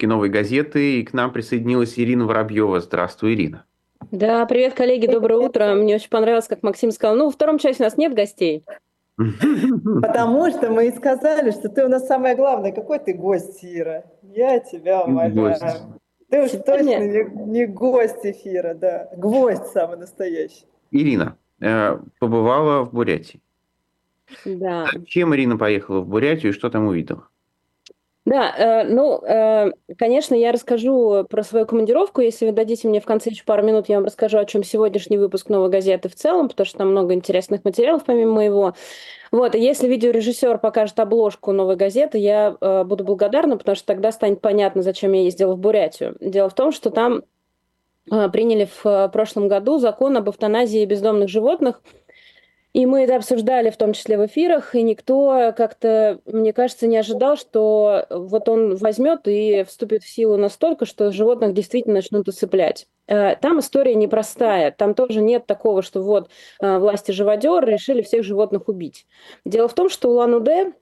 «Новой газеты», и к нам присоединилась Ирина Воробьева. Здравствуй, Ирина. Да, привет, коллеги, доброе утро. Мне очень понравилось, как Максим сказал. Ну, во втором части у нас нет гостей. Потому что мы и сказали, что ты у нас самое главное. Какой ты гость, Ира? Я тебя умоляю. Гость. Ты уж точно не, не гость эфира, да. Гвоздь самый настоящий. Ирина, э, побывала в Бурятии. Да. Чем Ирина поехала в Бурятию и что там увидела? Да, э, ну, э, конечно, я расскажу про свою командировку. Если вы дадите мне в конце еще пару минут, я вам расскажу, о чем сегодняшний выпуск «Новой газеты» в целом, потому что там много интересных материалов помимо моего. Вот, и если видеорежиссер покажет обложку «Новой газеты», я э, буду благодарна, потому что тогда станет понятно, зачем я ездила в Бурятию. Дело в том, что там э, приняли в э, прошлом году закон об эвтаназии бездомных животных – и мы это обсуждали в том числе в эфирах, и никто как-то, мне кажется, не ожидал, что вот он возьмет и вступит в силу настолько, что животных действительно начнут усыплять. Э, там история непростая. Там тоже нет такого, что вот э, власти живодеры решили всех животных убить. Дело в том, что Улан-Удэ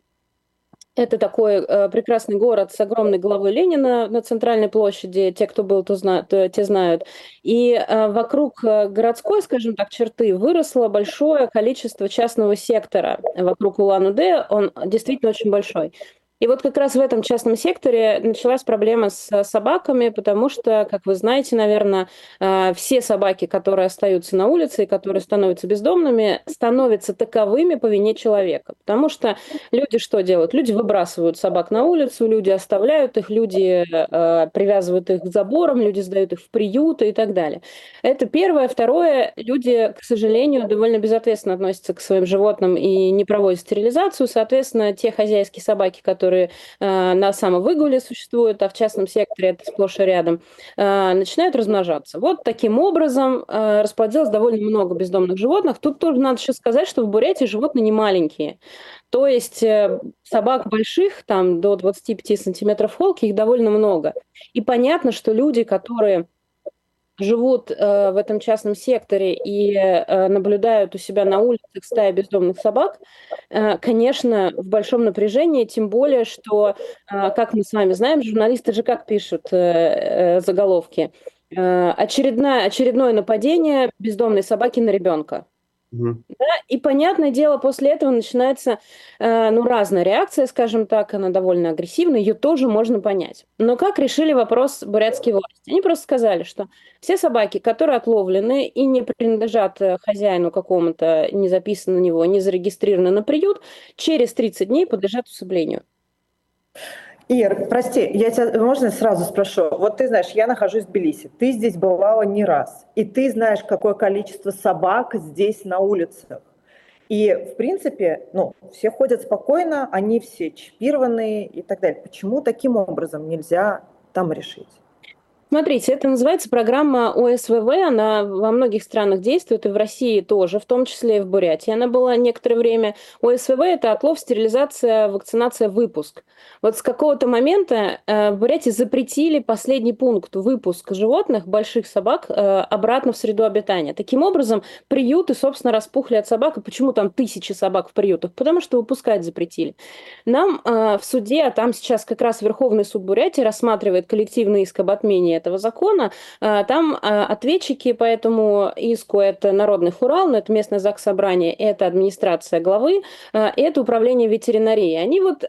это такой э, прекрасный город с огромной головой Ленина на центральной площади. Те, кто был, то знают, те знают. И э, вокруг э, городской, скажем так, черты выросло большое количество частного сектора. Вокруг Улан-Удэ он действительно очень большой. И вот как раз в этом частном секторе началась проблема с собаками, потому что, как вы знаете, наверное, э, все собаки, которые остаются на улице и которые становятся бездомными, становятся таковыми по вине человека. Потому что люди что делают? Люди выбрасывают собак на улицу, люди оставляют их, люди э, привязывают их к заборам, люди сдают их в приюты и так далее. Это первое. Второе, люди, к сожалению, довольно безответственно относятся к своим животным и не проводят стерилизацию. Соответственно, те хозяйские собаки, которые которые э, на самовыгуле существуют, а в частном секторе это сплошь и рядом, э, начинают размножаться. Вот таким образом э, расплодилось довольно много бездомных животных. Тут тоже надо еще сказать, что в Бурятии животные не маленькие. То есть собак больших, там до 25 сантиметров холки, их довольно много. И понятно, что люди, которые живут э, в этом частном секторе и э, наблюдают у себя на улицах стаи бездомных собак, э, конечно, в большом напряжении, тем более, что, э, как мы с вами знаем, журналисты же как пишут э, э, заголовки, э, очередное, очередное нападение бездомной собаки на ребенка. Да, и понятное дело, после этого начинается э, ну, разная реакция, скажем так, она довольно агрессивная, ее тоже можно понять. Но как решили вопрос бурятские власти? Они просто сказали, что все собаки, которые отловлены и не принадлежат э, хозяину какому-то, не записаны на него, не зарегистрированы на приют, через 30 дней подлежат усыплению. Ир, прости, я тебя, можно сразу спрошу? Вот ты знаешь, я нахожусь в Тбилиси, ты здесь бывала не раз, и ты знаешь, какое количество собак здесь на улицах. И, в принципе, ну, все ходят спокойно, они все чипированные и так далее. Почему таким образом нельзя там решить? Смотрите, это называется программа ОСВВ, она во многих странах действует, и в России тоже, в том числе и в Бурятии. Она была некоторое время. ОСВВ – это отлов, стерилизация, вакцинация, выпуск. Вот с какого-то момента э, в Бурятии запретили последний пункт – выпуск животных, больших собак, э, обратно в среду обитания. Таким образом, приюты, собственно, распухли от собак. И почему там тысячи собак в приютах? Потому что выпускать запретили. Нам э, в суде, а там сейчас как раз Верховный суд Бурятии рассматривает коллективный иск об отмене этого закона, а, там а, ответчики по этому иску – это Народный Хурал, но это местное ЗАГС собрание, это администрация главы, а, это управление ветеринарии. Они вот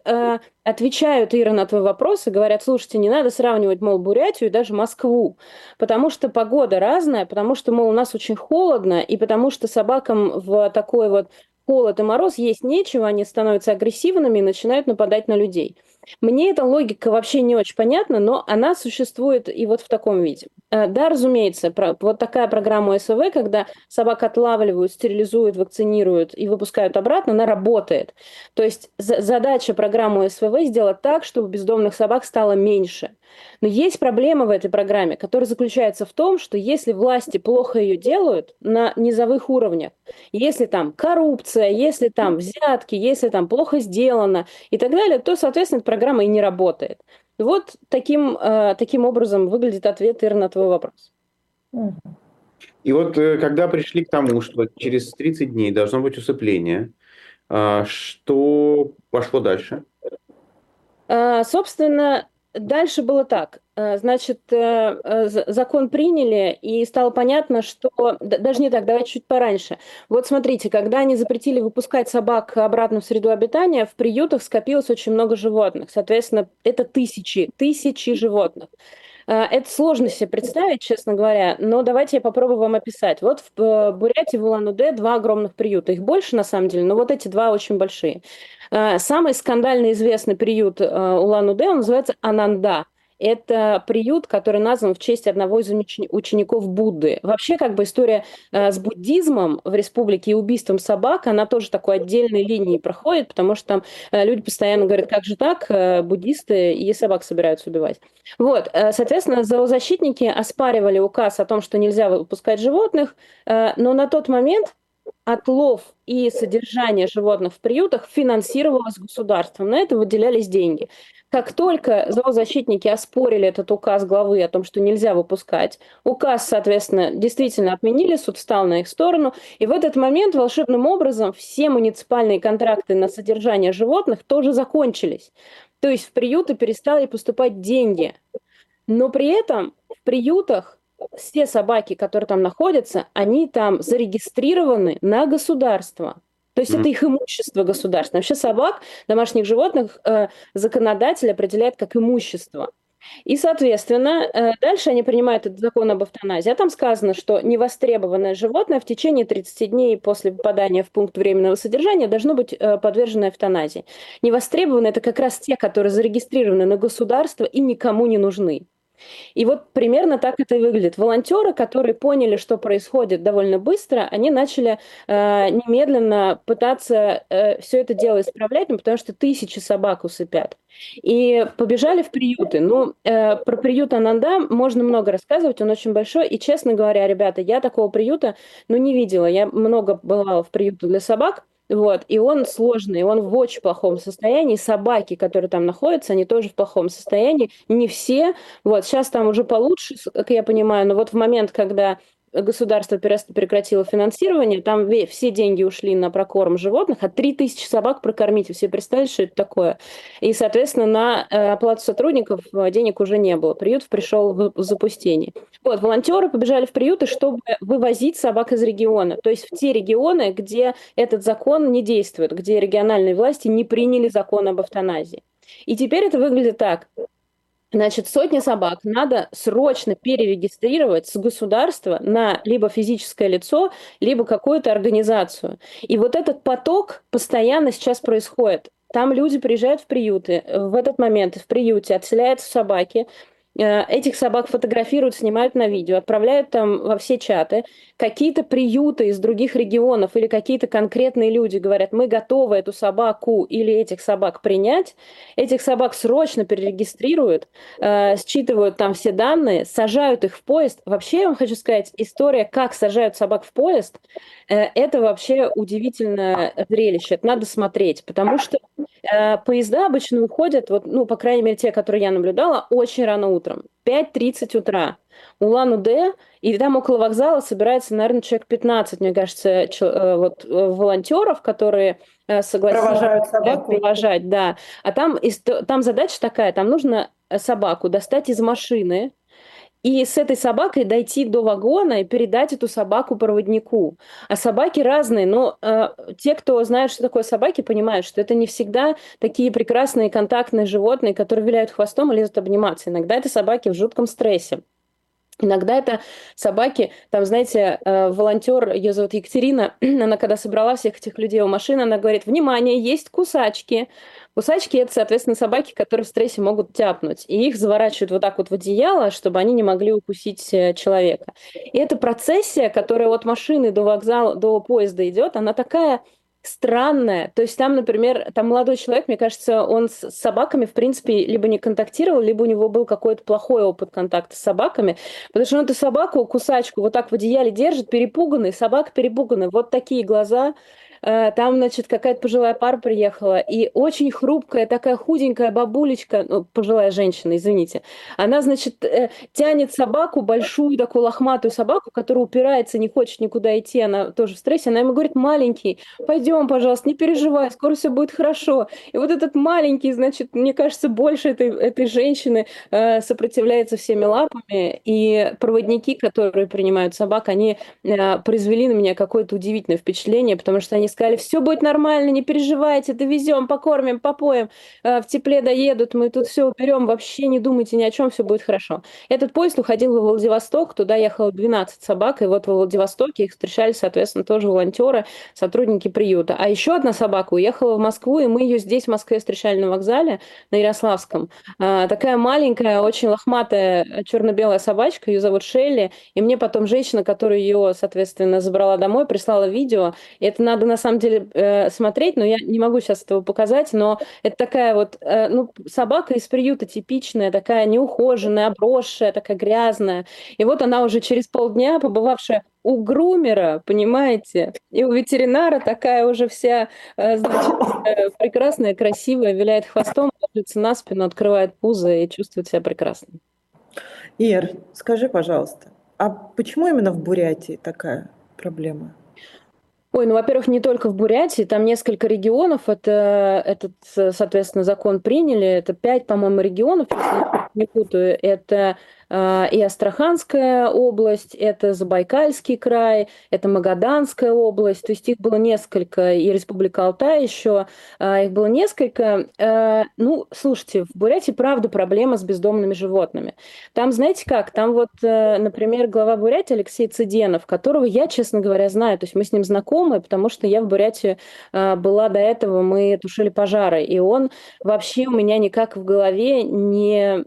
отвечают, Ира, на твой вопрос и говорят, слушайте, не надо сравнивать, мол, Бурятию и даже Москву, потому что погода разная, потому что, мол, у нас очень холодно, и потому что собакам в такой вот холод и мороз есть нечего, они становятся агрессивными и начинают нападать на людей. Мне эта логика вообще не очень понятна, но она существует и вот в таком виде. Э, да, разумеется, вот такая программа СВ, когда собак отлавливают, стерилизуют, вакцинируют и выпускают обратно, она работает. То есть задача программы СВВ сделать так, чтобы бездомных собак стало меньше. Но есть проблема в этой программе, которая заключается в том, что если власти плохо ее делают на низовых уровнях, если там коррупция, если там взятки, если там плохо сделано и так далее, то, соответственно, программа и не работает. Вот таким, э, таким образом выглядит ответ, Ира, на твой вопрос. И вот э, когда пришли к тому, что через 30 дней должно быть усыпление, а, что пошло дальше? А, собственно, дальше было так. Э, значит, э, закон приняли, и стало понятно, что... Даже не так, давайте чуть пораньше. Вот смотрите, когда они запретили выпускать собак обратно в среду обитания, в приютах скопилось очень много животных. Соответственно, это тысячи, тысячи животных. Э, это сложно себе представить, честно говоря, но давайте я попробую вам описать. Вот в э, Бурятии, в Улан-Удэ два огромных приюта. Их больше, на самом деле, но вот эти два очень большие. Э, самый скандально известный приют Улан-Удэ, он называется Ананда. Это приют, который назван в честь одного из учеников Будды. Вообще, как бы история э, с буддизмом в республике и убийством собак, она тоже такой отдельной линией проходит, потому что там э, люди постоянно говорят, как же так, э, буддисты и собак собираются убивать. Вот, соответственно, зоозащитники оспаривали указ о том, что нельзя выпускать животных, но на тот момент отлов и содержание животных в приютах финансировалось государством. На это выделялись деньги. Как только зоозащитники оспорили этот указ главы о том, что нельзя выпускать, указ, соответственно, действительно отменили, суд встал на их сторону, и в этот момент волшебным образом все муниципальные контракты на содержание животных тоже закончились. То есть в приюты перестали поступать деньги. Но при этом в приютах все собаки, которые там находятся, они там зарегистрированы на государство. То есть mm-hmm. это их имущество государственное. Вообще собак, домашних животных, э, законодатель определяет как имущество. И, соответственно, э, дальше они принимают этот закон об эвтаназии. А там сказано, что невостребованное животное в течение 30 дней после попадания в пункт временного содержания должно быть э, подвержено эвтаназии. Невостребованные – это как раз те, которые зарегистрированы на государство и никому не нужны. И вот примерно так это выглядит. Волонтеры, которые поняли, что происходит довольно быстро, они начали э, немедленно пытаться э, все это дело исправлять, ну, потому что тысячи собак усыпят. И побежали в приюты. Ну, э, про приют Ананда можно много рассказывать, он очень большой. И, честно говоря, ребята, я такого приюта, ну, не видела. Я много бывала в приютах для собак, вот, и он сложный, он в очень плохом состоянии. Собаки, которые там находятся, они тоже в плохом состоянии. Не все. Вот, сейчас там уже получше, как я понимаю, но вот в момент, когда государство прекратило финансирование, там все деньги ушли на прокорм животных, а 3000 собак прокормить, вы себе представили, что это такое? И, соответственно, на э, оплату сотрудников э, денег уже не было. Приют пришел в запустение. Вот, волонтеры побежали в приюты, чтобы вывозить собак из региона, то есть в те регионы, где этот закон не действует, где региональные власти не приняли закон об эвтаназии. И теперь это выглядит так. Значит, сотни собак надо срочно перерегистрировать с государства на либо физическое лицо, либо какую-то организацию. И вот этот поток постоянно сейчас происходит. Там люди приезжают в приюты, в этот момент в приюте отселяются собаки, этих собак фотографируют, снимают на видео, отправляют там во все чаты. Какие-то приюты из других регионов или какие-то конкретные люди говорят, мы готовы эту собаку или этих собак принять. Этих собак срочно перерегистрируют, э, считывают там все данные, сажают их в поезд. Вообще, я вам хочу сказать, история, как сажают собак в поезд, э, это вообще удивительное зрелище. Это надо смотреть, потому что э, поезда обычно уходят, вот, ну, по крайней мере, те, которые я наблюдала, очень рано утром утром. 5.30 утра. Улан-Удэ, и там около вокзала собирается, наверное, человек 15, мне кажется, э, вот, э, волонтеров, которые э, согласились провожать, да. А там, там задача такая, там нужно собаку достать из машины, и с этой собакой дойти до вагона и передать эту собаку проводнику. А собаки разные, но э, те, кто знает, что такое собаки, понимают, что это не всегда такие прекрасные контактные животные, которые виляют хвостом и лезут обниматься. Иногда это собаки в жутком стрессе. Иногда это собаки, там, знаете, э, волонтер, ее зовут Екатерина, она когда собрала всех этих людей у машины, она говорит, внимание, есть кусачки. Кусачки – это, соответственно, собаки, которые в стрессе могут тяпнуть. И их заворачивают вот так вот в одеяло, чтобы они не могли укусить э, человека. И эта процессия, которая от машины до вокзала, до поезда идет, она такая странное. То есть там, например, там молодой человек, мне кажется, он с собаками, в принципе, либо не контактировал, либо у него был какой-то плохой опыт контакта с собаками, потому что он эту собаку, кусачку, вот так в одеяле держит, перепуганный, собака перепуганная, вот такие глаза, там, значит, какая-то пожилая пара приехала, и очень хрупкая, такая худенькая бабулечка, ну, пожилая женщина, извините, она, значит, э, тянет собаку, большую такую лохматую собаку, которая упирается, не хочет никуда идти, она тоже в стрессе, она ему говорит, маленький, пойдем, пожалуйста, не переживай, скоро все будет хорошо. И вот этот маленький, значит, мне кажется, больше этой, этой женщины э, сопротивляется всеми лапами, и проводники, которые принимают собак, они э, произвели на меня какое-то удивительное впечатление, потому что они сказали, все будет нормально, не переживайте, довезем, покормим, попоем, э, в тепле доедут, мы тут все уберем, вообще не думайте ни о чем, все будет хорошо. Этот поезд уходил в Владивосток, туда ехало 12 собак, и вот в Владивостоке их встречали, соответственно, тоже волонтеры, сотрудники приюта. А еще одна собака уехала в Москву, и мы ее здесь, в Москве, встречали на вокзале, на Ярославском. А, такая маленькая, очень лохматая черно-белая собачка, ее зовут Шелли, и мне потом женщина, которая ее, соответственно, забрала домой, прислала видео. Это надо на самом деле э, смотреть, но я не могу сейчас этого показать, но это такая вот, э, ну, собака из приюта типичная, такая неухоженная, обросшая, такая грязная. И вот она уже через полдня, побывавшая у грумера, понимаете, и у ветеринара такая уже вся, э, значит, прекрасная, красивая, виляет хвостом, ложится на спину, открывает пузо и чувствует себя прекрасно. Ир, скажи, пожалуйста, а почему именно в Бурятии такая проблема? Ой, ну, во-первых, не только в Бурятии, там несколько регионов, это, этот, соответственно, закон приняли, это пять, по-моему, регионов, если не путаю, это и Астраханская область, это Забайкальский край, это Магаданская область, то есть их было несколько, и Республика Алтай еще, а, их было несколько. А, ну, слушайте, в Бурятии, правда, проблема с бездомными животными. Там, знаете как, там вот, э, например, глава Бурятии Алексей Цыденов, которого я, честно говоря, знаю, то есть мы с ним знакомы, потому что я в Бурятии была до этого, мы тушили пожары, и он вообще у меня никак в голове не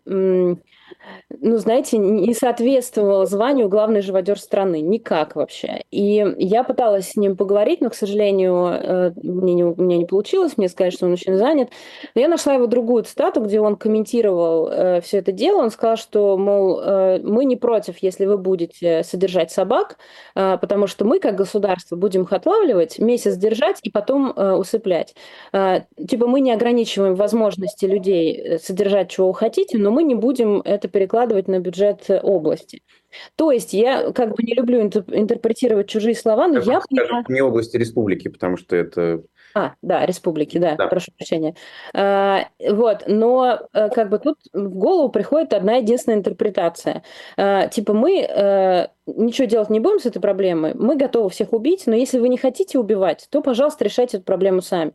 ну, знаете, не соответствовала званию главный живодер страны. Никак вообще. И я пыталась с ним поговорить, но, к сожалению, э, мне не, у меня не получилось. Мне сказали, что он очень занят. Но я нашла его другую цитату, где он комментировал э, все это дело. Он сказал, что, мол, э, мы не против, если вы будете содержать собак, э, потому что мы, как государство, будем их отлавливать, месяц держать и потом э, усыплять. Э, типа мы не ограничиваем возможности людей э, содержать, чего хотите, но мы не будем это перекладывать на бюджет области. То есть я как бы не люблю интерпретировать чужие слова, но я, я понимаю... Не области республики, потому что это а, да, республики, да, да. прошу прощения. А, вот, но э, как бы тут в голову приходит одна единственная интерпретация. А, типа мы а, ничего делать не будем с этой проблемой, мы готовы всех убить, но если вы не хотите убивать, то, пожалуйста, решайте эту проблему сами.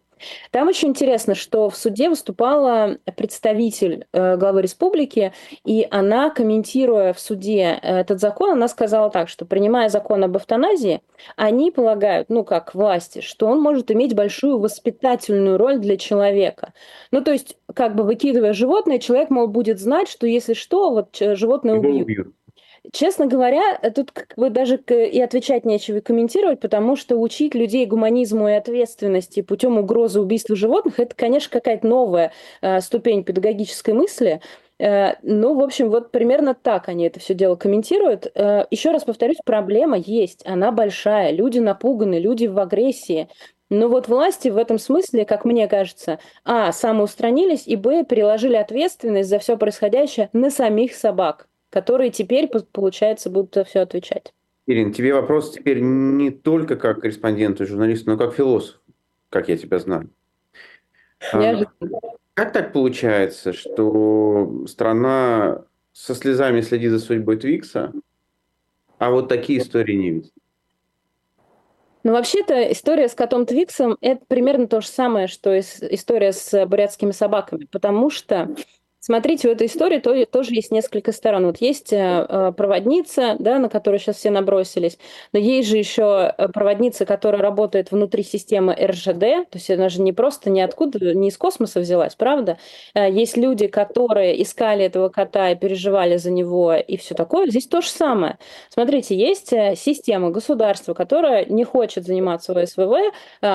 Там очень интересно, что в суде выступала представитель э, главы республики, и она, комментируя в суде этот закон, она сказала так, что принимая закон об эвтаназии, они полагают, ну как власти, что он может иметь большую воспитательную роль для человека. Ну то есть, как бы выкидывая животное, человек, мол, будет знать, что если что, вот животное убьют. Честно говоря, тут как бы даже и отвечать нечего, и комментировать, потому что учить людей гуманизму и ответственности путем угрозы убийства животных, это, конечно, какая-то новая э, ступень педагогической мысли. Э, ну, в общем, вот примерно так они это все дело комментируют. Э, еще раз повторюсь, проблема есть, она большая, люди напуганы, люди в агрессии. Но вот власти в этом смысле, как мне кажется, а, самоустранились, и, б, переложили ответственность за все происходящее на самих собак которые теперь, получается, будут за все отвечать. Ирина, тебе вопрос теперь не только как корреспонденту, журналисту, но как философ, как я тебя знаю. А, как так получается, что страна со слезами следит за судьбой Твикса, а вот такие истории не видит? Ну, вообще-то история с котом Твиксом – это примерно то же самое, что история с бурятскими собаками, потому что Смотрите, в этой истории то, тоже есть несколько сторон. Вот есть э, э, проводница, да, на которую сейчас все набросились, но есть же еще э, проводница, которая работает внутри системы РЖД, то есть она же не просто ниоткуда, не из космоса взялась, правда? Есть люди, которые искали этого кота и переживали за него и все такое. Здесь то же самое. Смотрите, есть система государства, которая не хочет заниматься ОСВВ,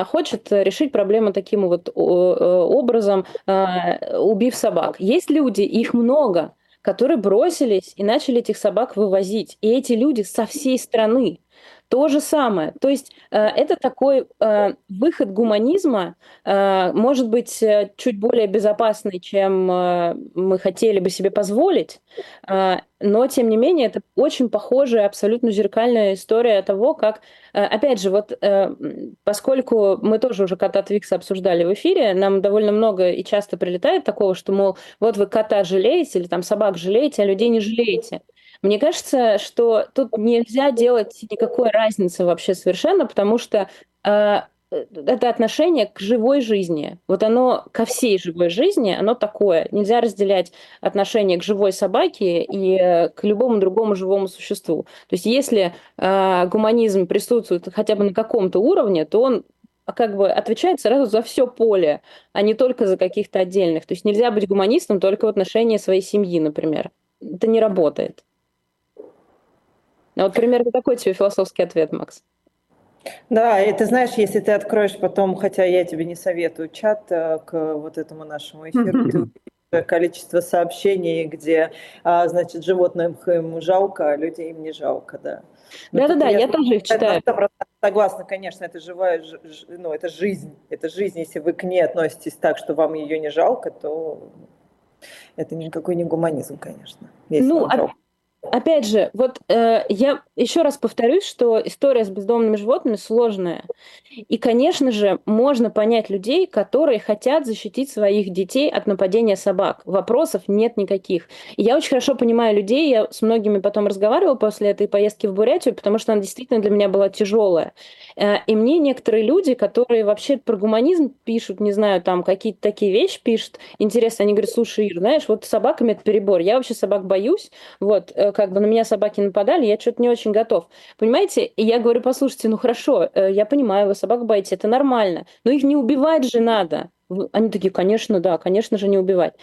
хочет решить проблему таким вот образом, убив собак. Есть люди, их много, которые бросились и начали этих собак вывозить. И эти люди со всей страны. То же самое. То есть э, это такой э, выход гуманизма, э, может быть, чуть более безопасный, чем мы хотели бы себе позволить, но, тем не менее, это очень похожая, абсолютно зеркальная история того, как, опять же, вот поскольку мы тоже уже кота Твикса обсуждали в эфире, нам довольно много и часто прилетает такого, что, мол, вот вы кота жалеете или там собак жалеете, а людей не жалеете. Мне кажется, что тут нельзя делать никакой разницы вообще совершенно, потому что э, это отношение к живой жизни. Вот оно ко всей живой жизни, оно такое. Нельзя разделять отношение к живой собаке и э, к любому другому живому существу. То есть если э, гуманизм присутствует хотя бы на каком-то уровне, то он как бы отвечает сразу за все поле, а не только за каких-то отдельных. То есть нельзя быть гуманистом только в отношении своей семьи, например. Это не работает. Ну, вот примерно такой тебе философский ответ, Макс. Да, и ты знаешь, если ты откроешь потом, хотя я тебе не советую чат э, к вот этому нашему эфиру, количество сообщений, где, а, значит, животным им жалко, а людей им не жалко, да. Ну, Да-да-да, я, я тоже их читаю. Согласна, конечно, это живая, ну, это жизнь, это жизнь, если вы к ней относитесь так, что вам ее не жалко, то это никакой не гуманизм, конечно. Ну, а, Опять же, вот э, я еще раз повторюсь, что история с бездомными животными сложная. И, конечно же, можно понять людей, которые хотят защитить своих детей от нападения собак. Вопросов нет никаких. И я очень хорошо понимаю людей, я с многими потом разговаривала после этой поездки в Бурятию, потому что она действительно для меня была тяжелая. Э, и мне некоторые люди, которые вообще про гуманизм пишут, не знаю, там какие-то такие вещи пишут, интересно, они говорят, слушай, Ир, знаешь, вот с собаками это перебор. Я вообще собак боюсь, вот, э, как бы на меня собаки нападали, я что-то не очень готов. Понимаете? И я говорю, послушайте, ну хорошо, э, я понимаю, вы собак боитесь, это нормально, но их не убивать же надо. Они такие, конечно, да, конечно же, не убивать.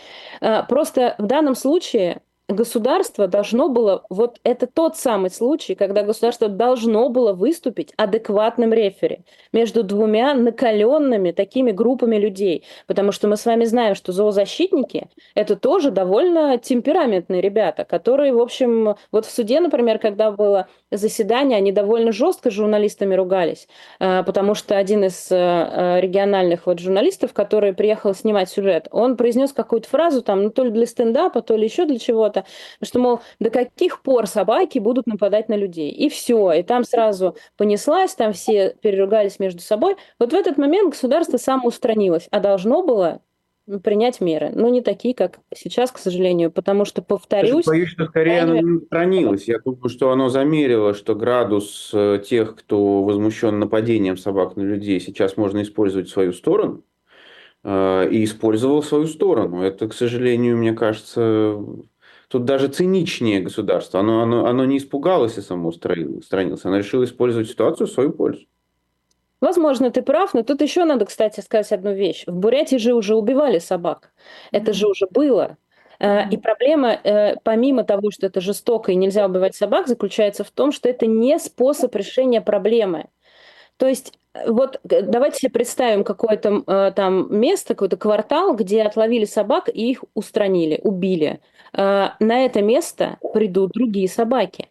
Просто в данном случае государство должно было, вот это тот самый случай, когда государство должно было выступить адекватным рефери между двумя накаленными такими группами людей. Потому что мы с вами знаем, что зоозащитники – это тоже довольно темпераментные ребята, которые, в общем, вот в суде, например, когда было заседание, они довольно жестко с журналистами ругались, э, потому что один из э, э, региональных вот журналистов, который приехал снимать сюжет, он произнес какую-то фразу там, ну то ли для стендапа, то ли еще для чего-то, что, мол, до каких пор собаки будут нападать на людей. И все. И там сразу понеслась, там все переругались между собой. Вот в этот момент государство самоустранилось, а должно было принять меры, но не такие, как сейчас, к сожалению, потому что, повторюсь... Я боюсь, что скорее оно не устранилось. Я думаю, что оно замерило, что градус э, тех, кто возмущен нападением собак на людей, сейчас можно использовать в свою сторону, э, и использовал в свою сторону. Это, к сожалению, мне кажется, Тут даже циничнее государство. Оно, оно, оно не испугалось и самоустранилось. Оно решило использовать ситуацию в свою пользу. Возможно, ты прав, но тут еще надо, кстати, сказать одну вещь. В Бурятии же уже убивали собак. Это же уже было. Э, и проблема, э, помимо того, что это жестоко и нельзя убивать собак, заключается в том, что это не способ решения проблемы. То есть э, вот давайте себе представим какое-то э, там место, какой-то квартал, где отловили собак и их устранили, убили. Э, на это место придут другие собаки.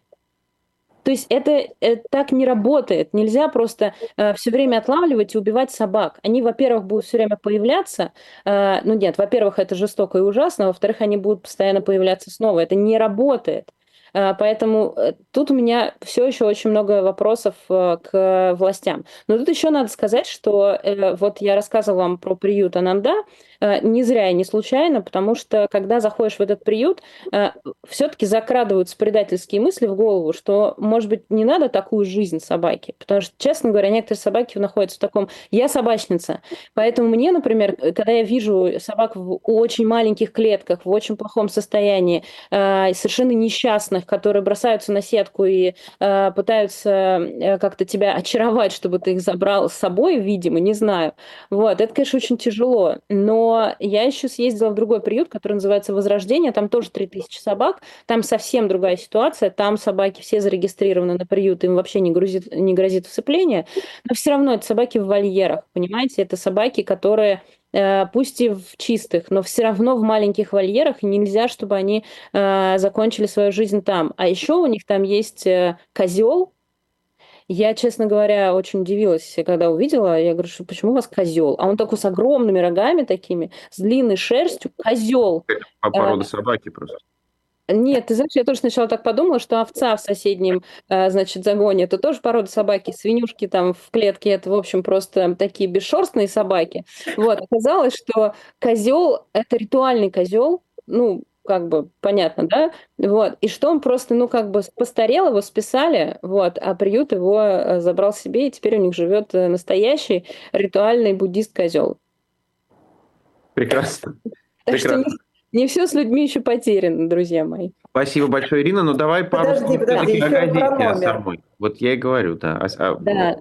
То есть это, это так не работает. Нельзя просто э, все время отлавливать и убивать собак. Они, во-первых, будут все время появляться. Э, ну нет, во-первых, это жестоко и ужасно. Во-вторых, они будут постоянно появляться снова. Это не работает. Э, поэтому э, тут у меня все еще очень много вопросов э, к властям. Но тут еще надо сказать, что вот я рассказывала вам про приют Ананда. Э, не зря и не случайно, потому что когда заходишь в этот приют, э, все-таки закрадываются предательские мысли в голову, что, может быть, не надо такую жизнь собаке. Потому что, честно говоря, некоторые собаки находятся в таком «я собачница». Поэтому мне, например, когда я вижу собак в очень маленьких клетках, в очень плохом состоянии, э, совершенно несчастных, которые бросаются на сетку и пытаются как-то тебя очаровать, чтобы ты их забрал с собой, видимо, не знаю. Вот, это, конечно, очень тяжело. Но я еще съездила в другой приют, который называется «Возрождение». Там тоже 3000 собак. Там совсем другая ситуация. Там собаки все зарегистрированы на приют, им вообще не, грузит, не грозит усыпление. Но все равно это собаки в вольерах, понимаете? Это собаки, которые э, пусть и в чистых, но все равно в маленьких вольерах нельзя, чтобы они э, закончили свою жизнь там. А еще у них там есть э, козел, Я, честно говоря, очень удивилась, когда увидела. Я говорю, что почему у вас козел? А он такой с огромными рогами такими, с длинной шерстью. Козел. По порода а, собаки просто. Нет, ты знаешь, я тоже сначала так подумала, что овца в соседнем, э, значит, загоне, это тоже порода собаки, свинюшки там в клетке, это, в общем, просто такие бесшерстные собаки. Вот, оказалось, что козел – это ритуальный козел, ну, как бы понятно, да? Вот. И что он просто, ну, как бы постарел, его списали, вот, а приют его э, забрал себе, и теперь у них живет э, настоящий ритуальный буддист-козел. Прекрасно. Так Прекрасно. что не все с людьми еще потеряно, друзья мои. Спасибо большое, Ирина. Ну давай пару подожди, подожди, еще про номер. Вот я и говорю, да. А, да,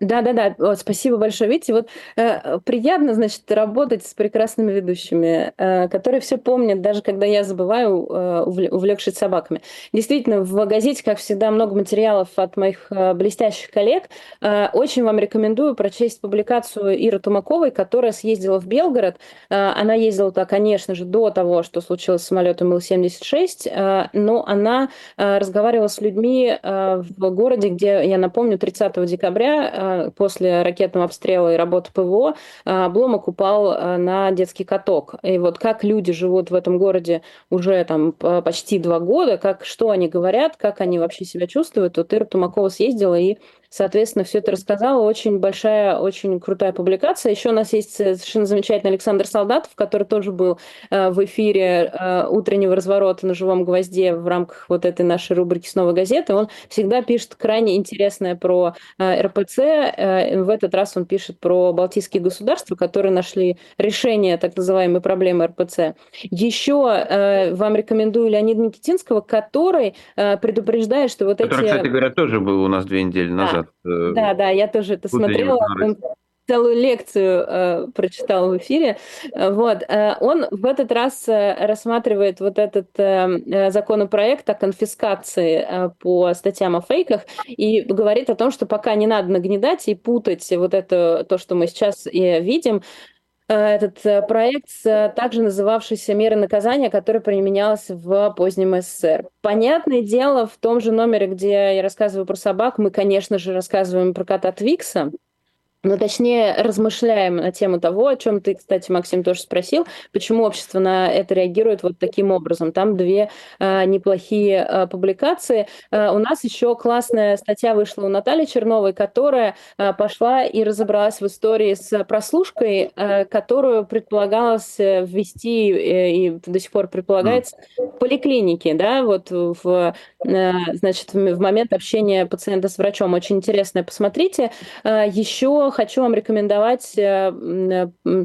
да-да-да, вот, спасибо большое. Видите, вот э, приятно, значит, работать с прекрасными ведущими, э, которые все помнят, даже когда я забываю, э, увлекшись собаками. Действительно, в газете, как всегда, много материалов от моих э, блестящих коллег. Э, очень вам рекомендую прочесть публикацию Иры Тумаковой, которая съездила в Белгород. Э, она ездила туда, конечно же, до того, что случилось с самолетом Ил-76, э, но она э, разговаривала с людьми э, в городе, где, я напомню, 30 декабря э, после ракетного обстрела и работы ПВО а, Обломок упал а, на детский каток. И вот как люди живут в этом городе уже там почти два года, как, что они говорят, как они вообще себя чувствуют. Вот Ира Тумакова съездила и Соответственно, все это рассказала. Очень большая, очень крутая публикация. Еще у нас есть совершенно замечательный Александр Солдатов, который тоже был э, в эфире э, утреннего разворота на живом гвозде в рамках вот этой нашей рубрики «Снова газеты». Он всегда пишет крайне интересное про э, РПЦ. В этот раз он пишет про балтийские государства, которые нашли решение так называемой проблемы РПЦ. Еще вам рекомендую Леонида Никитинского, который предупреждает, что вот который, эти... кстати говоря, тоже был у нас две недели назад назад. Э, да, да, я тоже это смотрела. Целую лекцию э, прочитал в эфире. Вот. Э, он в этот раз э, рассматривает вот этот э, законопроект о конфискации э, по статьям о фейках и говорит о том, что пока не надо нагнедать и путать вот это, то, что мы сейчас и видим, Э, этот э, проект, также называвшийся «Меры наказания», который применялся в позднем СССР. Понятное дело, в том же номере, где я рассказываю про собак, мы, конечно же, рассказываем про кота Твикса, но точнее размышляем на тему того, о чем ты, кстати, Максим, тоже спросил, почему общество на это реагирует вот таким образом. Там две э, неплохие э, публикации. Э, у нас еще классная статья вышла у Натальи Черновой, которая э, пошла и разобралась в истории с прослушкой, э, которую предполагалось э, ввести э, и до сих пор предполагается в поликлинике, да, вот в, э, значит, в момент общения пациента с врачом. Очень интересно, посмотрите. Э, еще хочу вам рекомендовать э,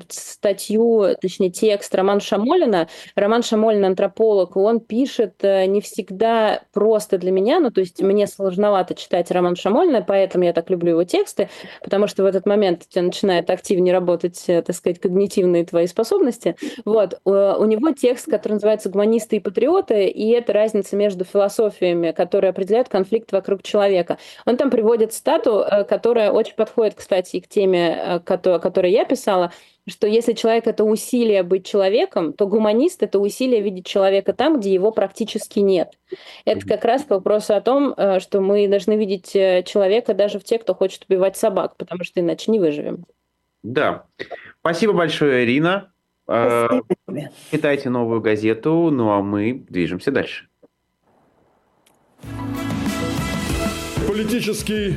статью, точнее текст Роман Шамолина. Роман Шамолин антрополог, он пишет э, не всегда просто для меня, ну то есть мне сложновато читать Роман Шамолина, поэтому я так люблю его тексты, потому что в этот момент у тебя начинает активнее работать, э, так сказать, когнитивные твои способности. Вот. У него текст, который называется «Гуманисты и патриоты», и это разница между философиями, которые определяют конфликт вокруг человека. Он там приводит стату, которая очень подходит, кстати, и к теме, э, о которой я писала, что если человек это усилие быть человеком, то гуманист это усилие видеть человека там, где его практически нет. Это как раз к вопросу о том, э, что мы должны видеть э, человека даже в тех, кто хочет убивать собак, потому что иначе не выживем. Да. Спасибо большое, Ирина. Спасибо. Читайте новую газету, ну а мы движемся дальше. Политический